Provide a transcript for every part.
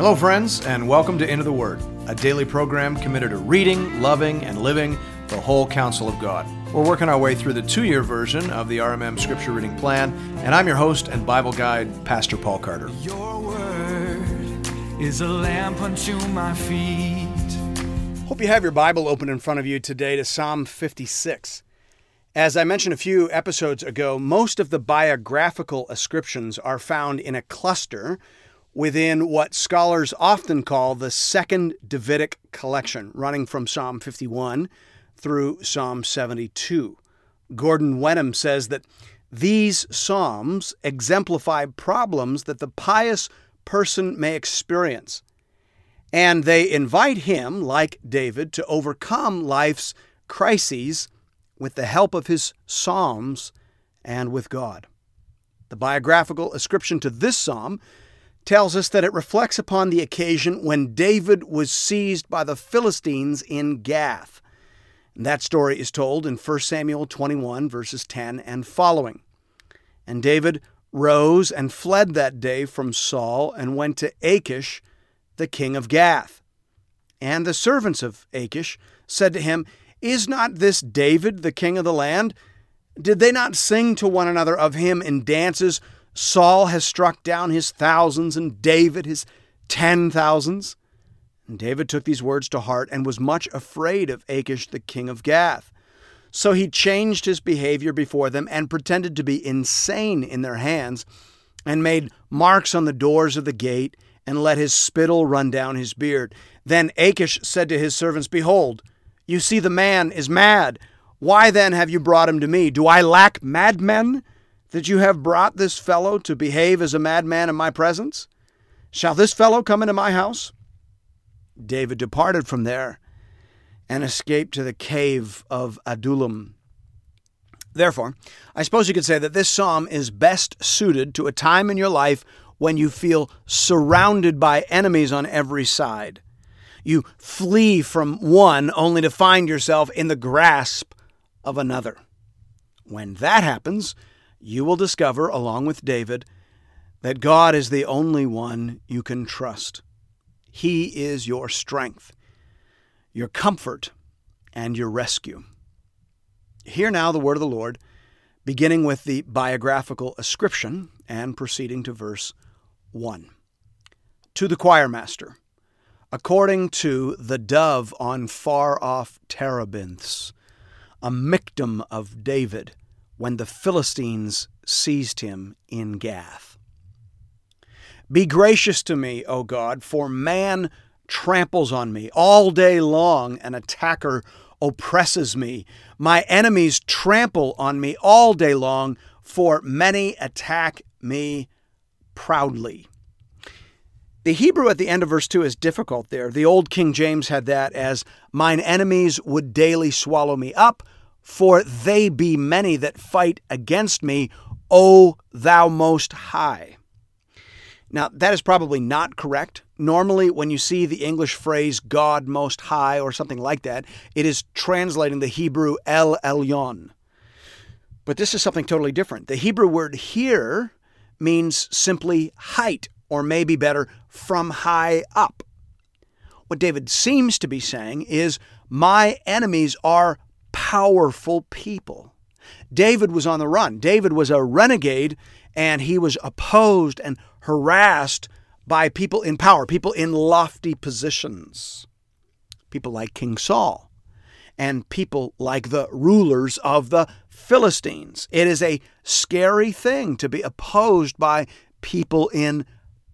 Hello, friends, and welcome to Into the Word, a daily program committed to reading, loving, and living the whole counsel of God. We're working our way through the two year version of the RMM Scripture Reading Plan, and I'm your host and Bible guide, Pastor Paul Carter. Your word is a lamp unto my feet. Hope you have your Bible open in front of you today to Psalm 56. As I mentioned a few episodes ago, most of the biographical ascriptions are found in a cluster within what scholars often call the Second Davidic collection, running from Psalm 51 through Psalm 72. Gordon Wenham says that these psalms exemplify problems that the pious person may experience, and they invite him, like David, to overcome life's crises with the help of his psalms and with God. The biographical ascription to this psalm tells us that it reflects upon the occasion when David was seized by the Philistines in Gath. And that story is told in 1 Samuel 21, verses 10 and following. And David rose and fled that day from Saul and went to Achish, the king of Gath. And the servants of Achish said to him, Is not this David, the king of the land? Did they not sing to one another of him in dances? Saul has struck down his thousands, and David his ten thousands. And David took these words to heart and was much afraid of Achish the king of Gath. So he changed his behavior before them and pretended to be insane in their hands, and made marks on the doors of the gate, and let his spittle run down his beard. Then Achish said to his servants, Behold, you see the man is mad. Why then have you brought him to me? Do I lack madmen? That you have brought this fellow to behave as a madman in my presence? Shall this fellow come into my house? David departed from there and escaped to the cave of Adullam. Therefore, I suppose you could say that this psalm is best suited to a time in your life when you feel surrounded by enemies on every side. You flee from one only to find yourself in the grasp of another. When that happens, you will discover, along with David, that God is the only one you can trust. He is your strength, your comfort, and your rescue. Hear now the word of the Lord, beginning with the biographical ascription and proceeding to verse 1. To the choir master, according to the dove on far off terebinths, a miktam of David when the Philistines seized him in Gath. Be gracious to me, O God, for man tramples on me. All day long an attacker oppresses me. My enemies trample on me all day long, for many attack me proudly. The Hebrew at the end of verse 2 is difficult there. The old King James had that as, Mine enemies would daily swallow me up for they be many that fight against me, O thou most high. Now, that is probably not correct. Normally, when you see the English phrase God most high or something like that, it is translating the Hebrew El Elyon. But this is something totally different. The Hebrew word here means simply height, or maybe better, from high up. What David seems to be saying is, My enemies are powerful people. David was on the run. David was a renegade and he was opposed and harassed by people in power, people in lofty positions, people like King Saul and people like the rulers of the Philistines. It is a scary thing to be opposed by people in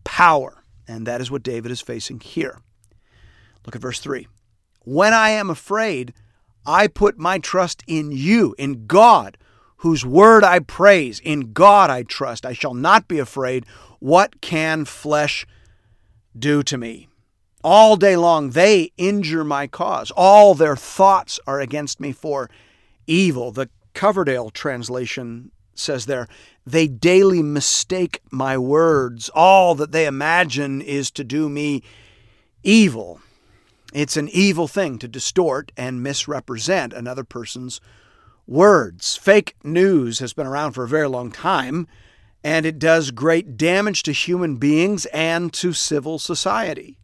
power. And that is what David is facing here. Look at verse 3. When I am afraid, I put my trust in you, in God, whose word I praise. In God I trust. I shall not be afraid. What can flesh do to me? All day long they injure my cause. All their thoughts are against me for evil. The Coverdale translation says there, they daily mistake my words. All that they imagine is to do me evil. It's an evil thing to distort and misrepresent another person's words. Fake news has been around for a very long time, and it does great damage to human beings and to civil society.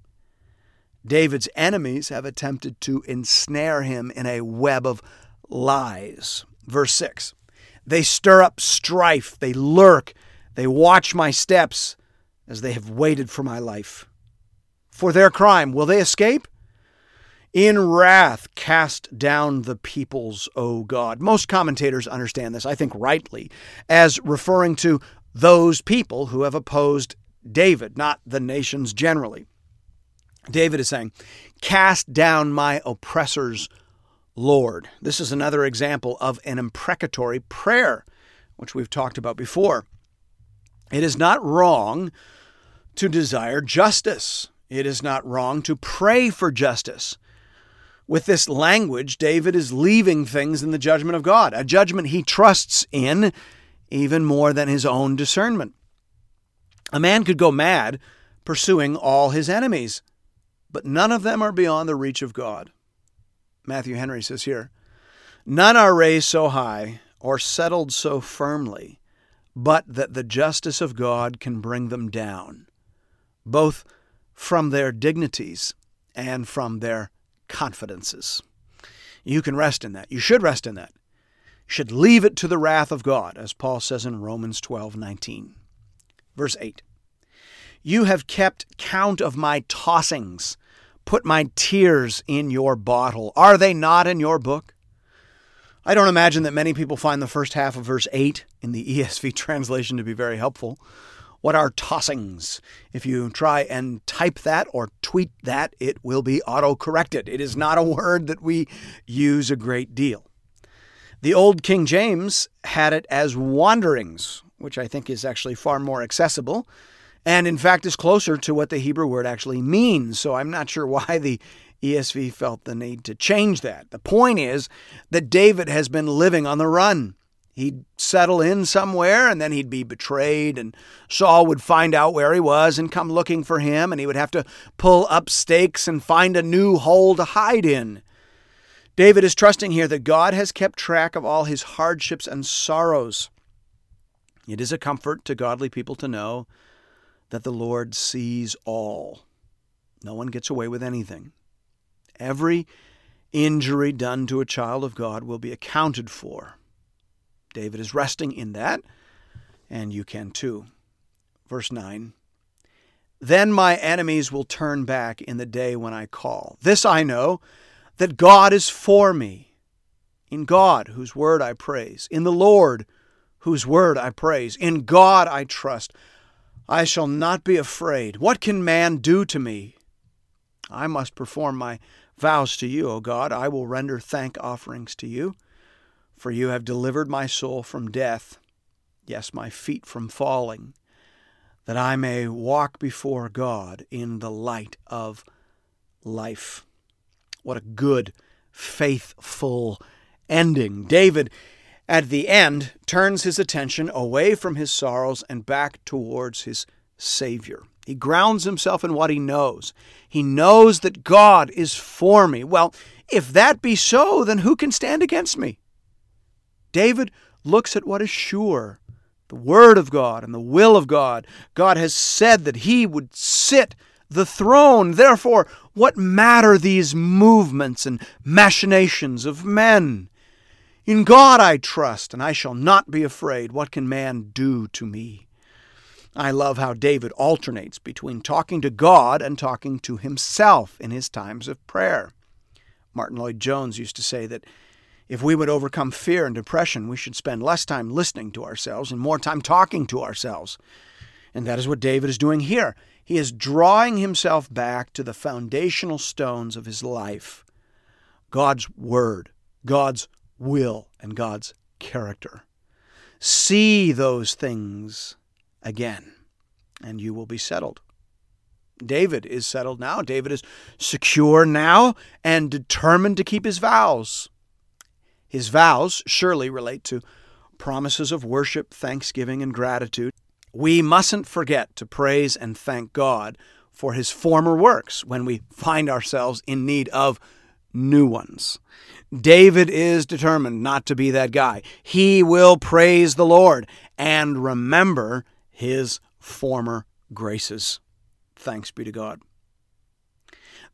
David's enemies have attempted to ensnare him in a web of lies. Verse 6 They stir up strife, they lurk, they watch my steps as they have waited for my life. For their crime, will they escape? In wrath, cast down the peoples, O God. Most commentators understand this, I think rightly, as referring to those people who have opposed David, not the nations generally. David is saying, Cast down my oppressors, Lord. This is another example of an imprecatory prayer, which we've talked about before. It is not wrong to desire justice. It is not wrong to pray for justice. With this language, David is leaving things in the judgment of God, a judgment he trusts in even more than his own discernment. A man could go mad pursuing all his enemies but none of them are beyond the reach of God. Matthew Henry says here, None are raised so high or settled so firmly, but that the justice of God can bring them down, both from their dignities and from their confidences. You can rest in that. You should rest in that. You should leave it to the wrath of God, as Paul says in Romans 12 19. Verse 8 You have kept count of my tossings put my tears in your bottle. Are they not in your book? I don't imagine that many people find the first half of verse 8 in the ESV translation to be very helpful. What are tossings? If you try and type that or tweet that, it will be auto corrected. It is not a word that we use a great deal. The Old King James had it as wanderings, which I think is actually far more accessible and in fact is closer to what the Hebrew word actually means. So I'm not sure why the ESV felt the need to change that. The point is that David has been living on the run. He'd settle in somewhere and then he'd be betrayed, and Saul would find out where he was and come looking for him, and he would have to pull up stakes and find a new hole to hide in. David is trusting here that God has kept track of all his hardships and sorrows. It is a comfort to godly people to know that the Lord sees all. No one gets away with anything. Every injury done to a child of God will be accounted for. David is resting in that, and you can too. Verse 9 Then my enemies will turn back in the day when I call. This I know, that God is for me. In God, whose word I praise. In the Lord, whose word I praise. In God I trust. I shall not be afraid. What can man do to me? I must perform my vows to you, O God. I will render thank offerings to you, for you have delivered my soul from death, yes, my feet from falling, that I may walk before God in the light of life. What a good, faithful ending. David at the end, turns his attention away from his sorrows and back towards his Savior. He grounds himself in what he knows. He knows that God is for me. Well, if that be so, then who can stand against me? David looks at what is sure the Word of God and the will of God. God has said that he would sit the throne. Therefore, what matter these movements and machinations of men? In God I trust, and I shall not be afraid. What can man do to me? I love how David alternates between talking to God and talking to himself in his times of prayer. Martyn Lloyd-Jones used to say that if we would overcome fear and depression, we should spend less time listening to ourselves and more time talking to ourselves. And that is what David is doing here. He is drawing himself back to the foundational stones of his life God's Word, God's will and God's character. See those things again, and you will be settled. David is settled now. David is secure now and determined to keep his vows. His vows surely relate to promises of worship, thanksgiving, and gratitude. We mustn't forget to praise and thank God for his former works when we find ourselves in need of new ones. David is determined not to be that guy. He will praise the Lord and remember his former graces. Thanks be to God.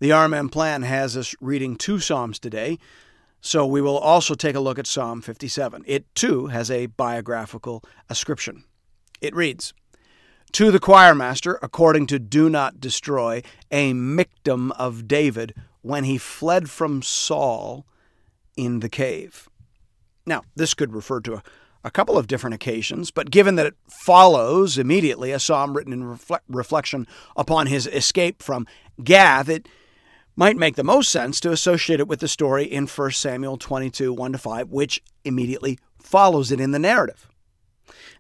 The RMM plan has us reading two Psalms today, so we will also take a look at Psalm 57. It too has a biographical ascription. It reads To the choir master, according to Do Not Destroy, a Miktam of David when he fled from Saul in the cave. Now, this could refer to a, a couple of different occasions, but given that it follows immediately a psalm written in refle- reflection upon his escape from Gath, it might make the most sense to associate it with the story in 1 Samuel 22 1 to 5, which immediately follows it in the narrative.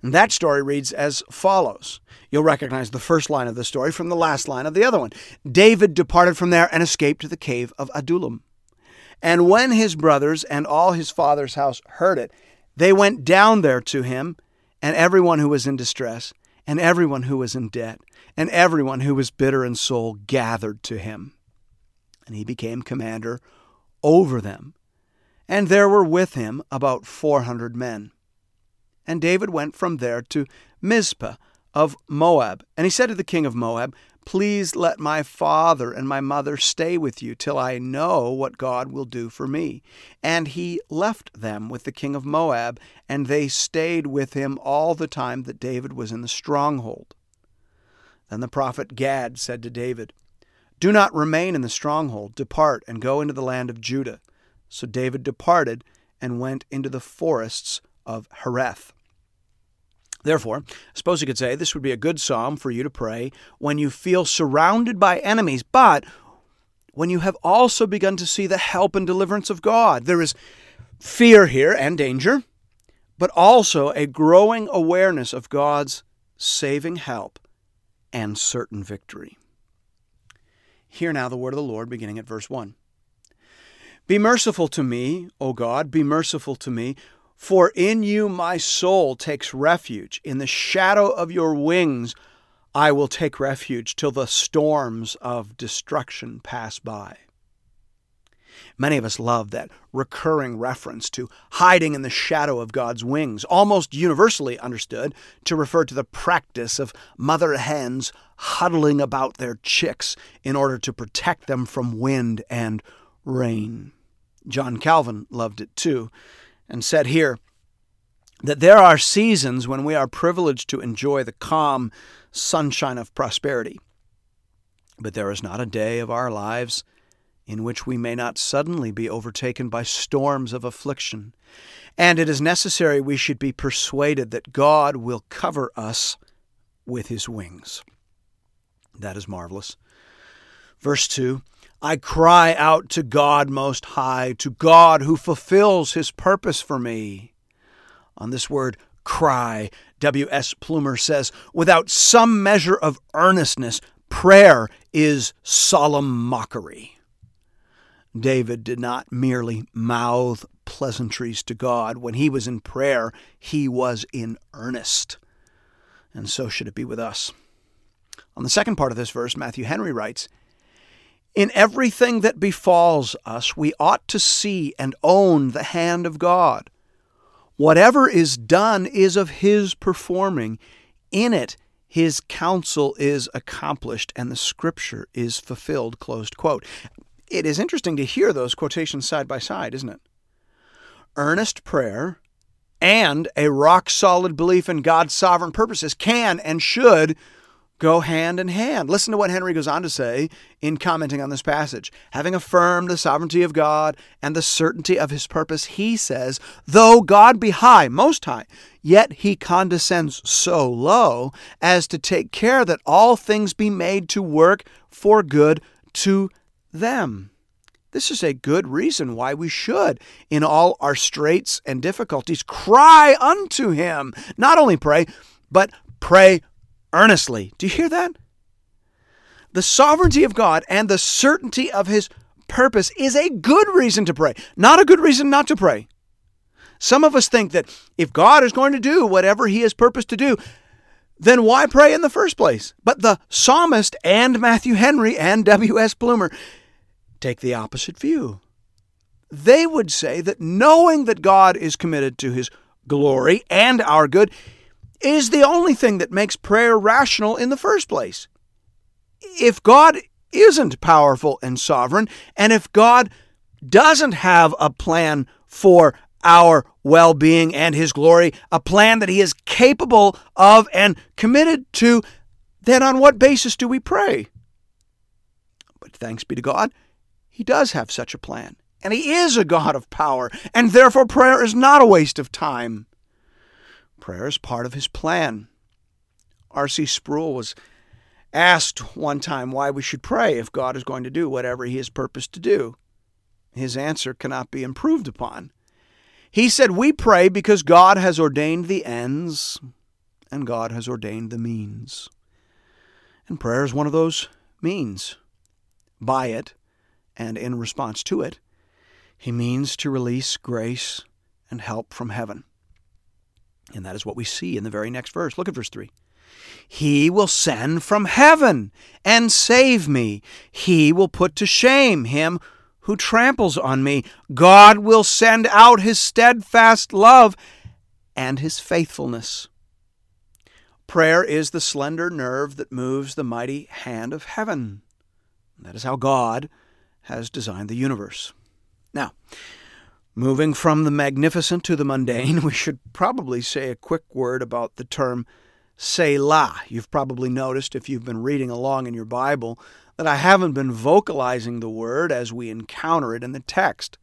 And that story reads as follows. You'll recognize the first line of the story from the last line of the other one. David departed from there and escaped to the cave of Adullam. And when his brothers and all his father's house heard it, they went down there to him, and everyone who was in distress, and everyone who was in debt, and everyone who was bitter in soul gathered to him. And he became commander over them. And there were with him about four hundred men. And David went from there to Mizpah of Moab. And he said to the king of Moab, Please let my father and my mother stay with you till I know what God will do for me. And he left them with the king of Moab, and they stayed with him all the time that David was in the stronghold. Then the prophet Gad said to David, Do not remain in the stronghold, depart and go into the land of Judah. So David departed and went into the forests of Hereth. Therefore, I suppose you could say this would be a good psalm for you to pray when you feel surrounded by enemies, but when you have also begun to see the help and deliverance of God. There is fear here and danger, but also a growing awareness of God's saving help and certain victory. Hear now the word of the Lord, beginning at verse 1. Be merciful to me, O God, be merciful to me for in you my soul takes refuge. In the shadow of your wings I will take refuge till the storms of destruction pass by. Many of us love that recurring reference to hiding in the shadow of God's wings, almost universally understood to refer to the practice of mother hens huddling about their chicks in order to protect them from wind and rain. John Calvin loved it too and said here that there are seasons when we are privileged to enjoy the calm sunshine of prosperity. But there is not a day of our lives in which we may not suddenly be overtaken by storms of affliction. And it is necessary we should be persuaded that God will cover us with his wings. That is marvelous. Verse 2 I cry out to God Most High, to God who fulfills His purpose for me. On this word, cry, W.S. Plumer says, without some measure of earnestness, prayer is solemn mockery. David did not merely mouth pleasantries to God. When he was in prayer, he was in earnest. And so should it be with us. On the second part of this verse, Matthew Henry writes, in everything that befalls us, we ought to see and own the hand of God. Whatever is done is of His performing. In it, His counsel is accomplished and the Scripture is fulfilled. Closed quote. It is interesting to hear those quotations side by side, isn't it? Earnest prayer and a rock solid belief in God's sovereign purposes can and should go hand in hand. Listen to what Henry goes on to say in commenting on this passage. Having affirmed the sovereignty of God and the certainty of his purpose, he says, Though God be high, most high, yet he condescends so low as to take care that all things be made to work for good to them. This is a good reason why we should, in all our straits and difficulties, cry unto him. Not only pray, but pray earnestly. Do you hear that? The sovereignty of God and the certainty of His purpose is a good reason to pray, not a good reason not to pray. Some of us think that if God is going to do whatever He has purposed to do, then why pray in the first place? But the psalmist and Matthew Henry and W.S. Plumer take the opposite view. They would say that knowing that God is committed to His glory and our good, is the only thing that makes prayer rational in the first place. If God isn't powerful and sovereign, and if God doesn't have a plan for our well being and His glory, a plan that He is capable of and committed to, then on what basis do we pray? But thanks be to God, He does have such a plan. And He is a God of power, and therefore prayer is not a waste of time. Prayer is part of His plan. R.C. Sproul was asked one time why we should pray if God is going to do whatever He has purposed to do. His answer cannot be improved upon. He said, We pray because God has ordained the ends and God has ordained the means. And prayer is one of those means. By it, and in response to it, he means to release grace and help from heaven. And that is what we see in the very next verse. Look at verse 3. He will send from heaven and save me. He will put to shame him who tramples on me. God will send out his steadfast love and his faithfulness. Prayer is the slender nerve that moves the mighty hand of heaven. That is how God has designed the universe. Now, moving from the magnificent to the mundane, we should probably say a quick word about the term Selah. You've probably noticed if you've been reading along in your Bible that I haven't been vocalizing the word as we encounter it in the text.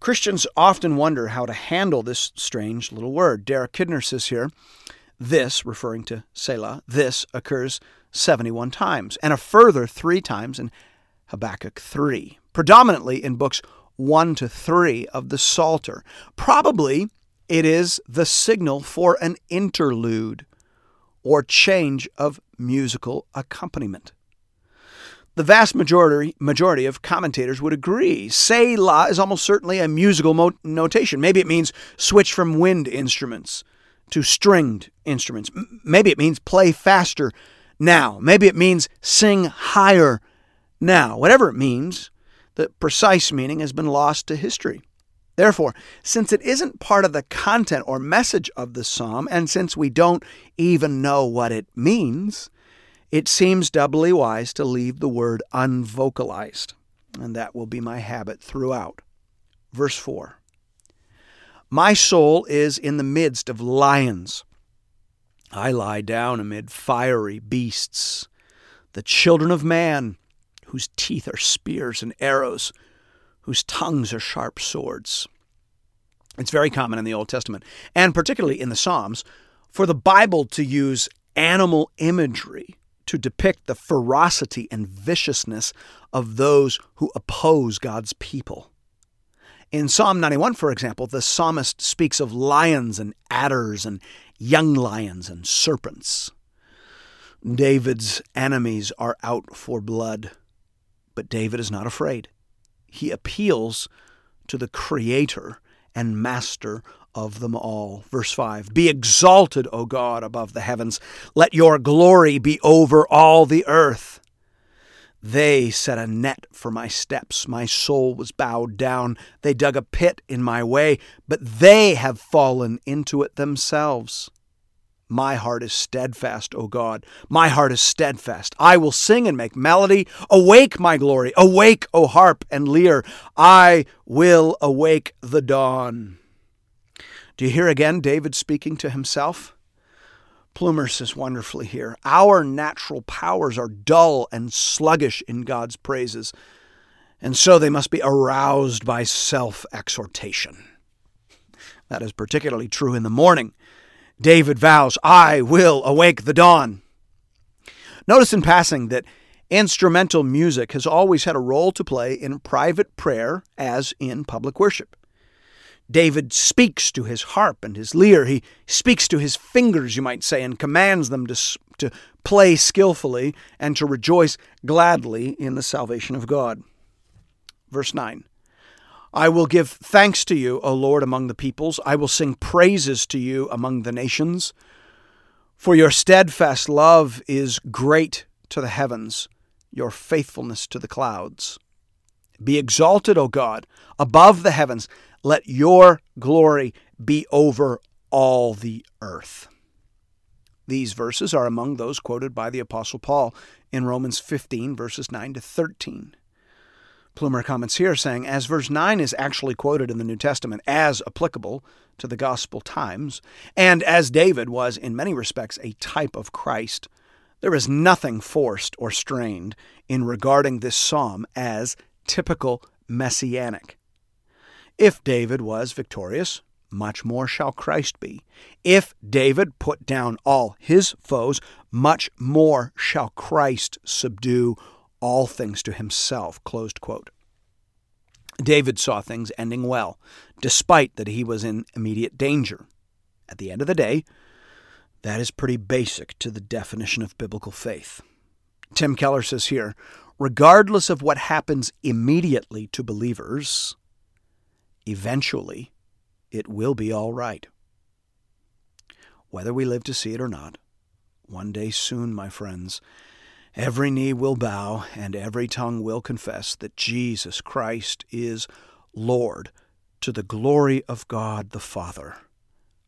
Christians often wonder how to handle this strange little word. Derek Kidner says here, this, referring to Selah, this occurs 71 times, and a further three times in Habakkuk 3, predominantly in books 1 to 3 of the Psalter. Probably it is the signal for an interlude or change of musical accompaniment. The vast majority, majority of commentators would agree. Selah is almost certainly a musical mo- notation. Maybe it means switch from wind instruments to stringed instruments. M- maybe it means play faster now. Maybe it means sing higher now. Whatever it means, the precise meaning has been lost to history. Therefore, since it isn't part of the content or message of the psalm, and since we don't even know what it means, it seems doubly wise to leave the word unvocalized, and that will be my habit throughout. Verse 4 My soul is in the midst of lions. I lie down amid fiery beasts, the children of man, whose teeth are spears and arrows, whose tongues are sharp swords. It's very common in the Old Testament, and particularly in the Psalms, for the Bible to use animal imagery to depict the ferocity and viciousness of those who oppose God's people. In Psalm 91, for example, the psalmist speaks of lions and adders and young lions and serpents. David's enemies are out for blood, but David is not afraid. He appeals to the Creator and Master of them all. Verse 5 Be exalted, O God, above the heavens. Let your glory be over all the earth. They set a net for my steps. My soul was bowed down. They dug a pit in my way, but they have fallen into it themselves. My heart is steadfast, O God. My heart is steadfast. I will sing and make melody. Awake, my glory. Awake, O harp and lyre. I will awake the dawn. Do you hear again David speaking to himself? Plumer says wonderfully here Our natural powers are dull and sluggish in God's praises, and so they must be aroused by self exhortation. That is particularly true in the morning. David vows, I will awake the dawn. Notice in passing that instrumental music has always had a role to play in private prayer as in public worship. David speaks to his harp and his lyre. He speaks to his fingers, you might say, and commands them to, to play skillfully and to rejoice gladly in the salvation of God. Verse 9 I will give thanks to you, O Lord, among the peoples. I will sing praises to you among the nations. For your steadfast love is great to the heavens, your faithfulness to the clouds. Be exalted, O God, above the heavens. Let your glory be over all the earth. These verses are among those quoted by the Apostle Paul in Romans 15, verses 9 to 13. Plumer comments here saying, as verse 9 is actually quoted in the New Testament as applicable to the gospel times, and as David was in many respects a type of Christ, there is nothing forced or strained in regarding this psalm as typical messianic. If David was victorious, much more shall Christ be. If David put down all his foes, much more shall Christ subdue all things to himself. Closed quote. David saw things ending well, despite that he was in immediate danger. At the end of the day, that is pretty basic to the definition of biblical faith. Tim Keller says here regardless of what happens immediately to believers, eventually it will be all right. Whether we live to see it or not, one day soon, my friends, every knee will bow and every tongue will confess that Jesus Christ is Lord to the glory of God the Father,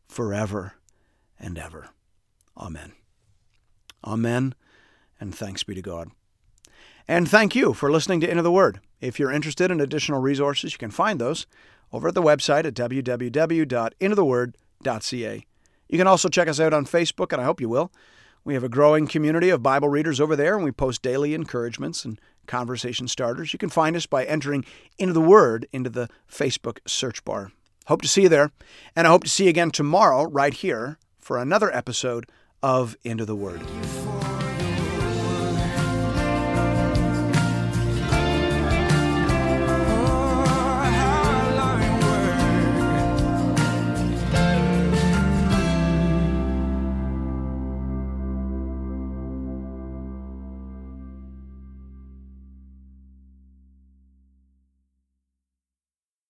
forever and ever. Amen. Amen, and thanks be to God. And thank you for listening to Into the Word. If you're interested in additional resources, you can find those over at the website at www.intotheword.ca. You can also check us out on Facebook, and I hope you will. We have a growing community of Bible readers over there, and we post daily encouragements and conversation starters. You can find us by entering Into the Word into the Facebook search bar. Hope to see you there, and I hope to see you again tomorrow right here for another episode of Into the Word.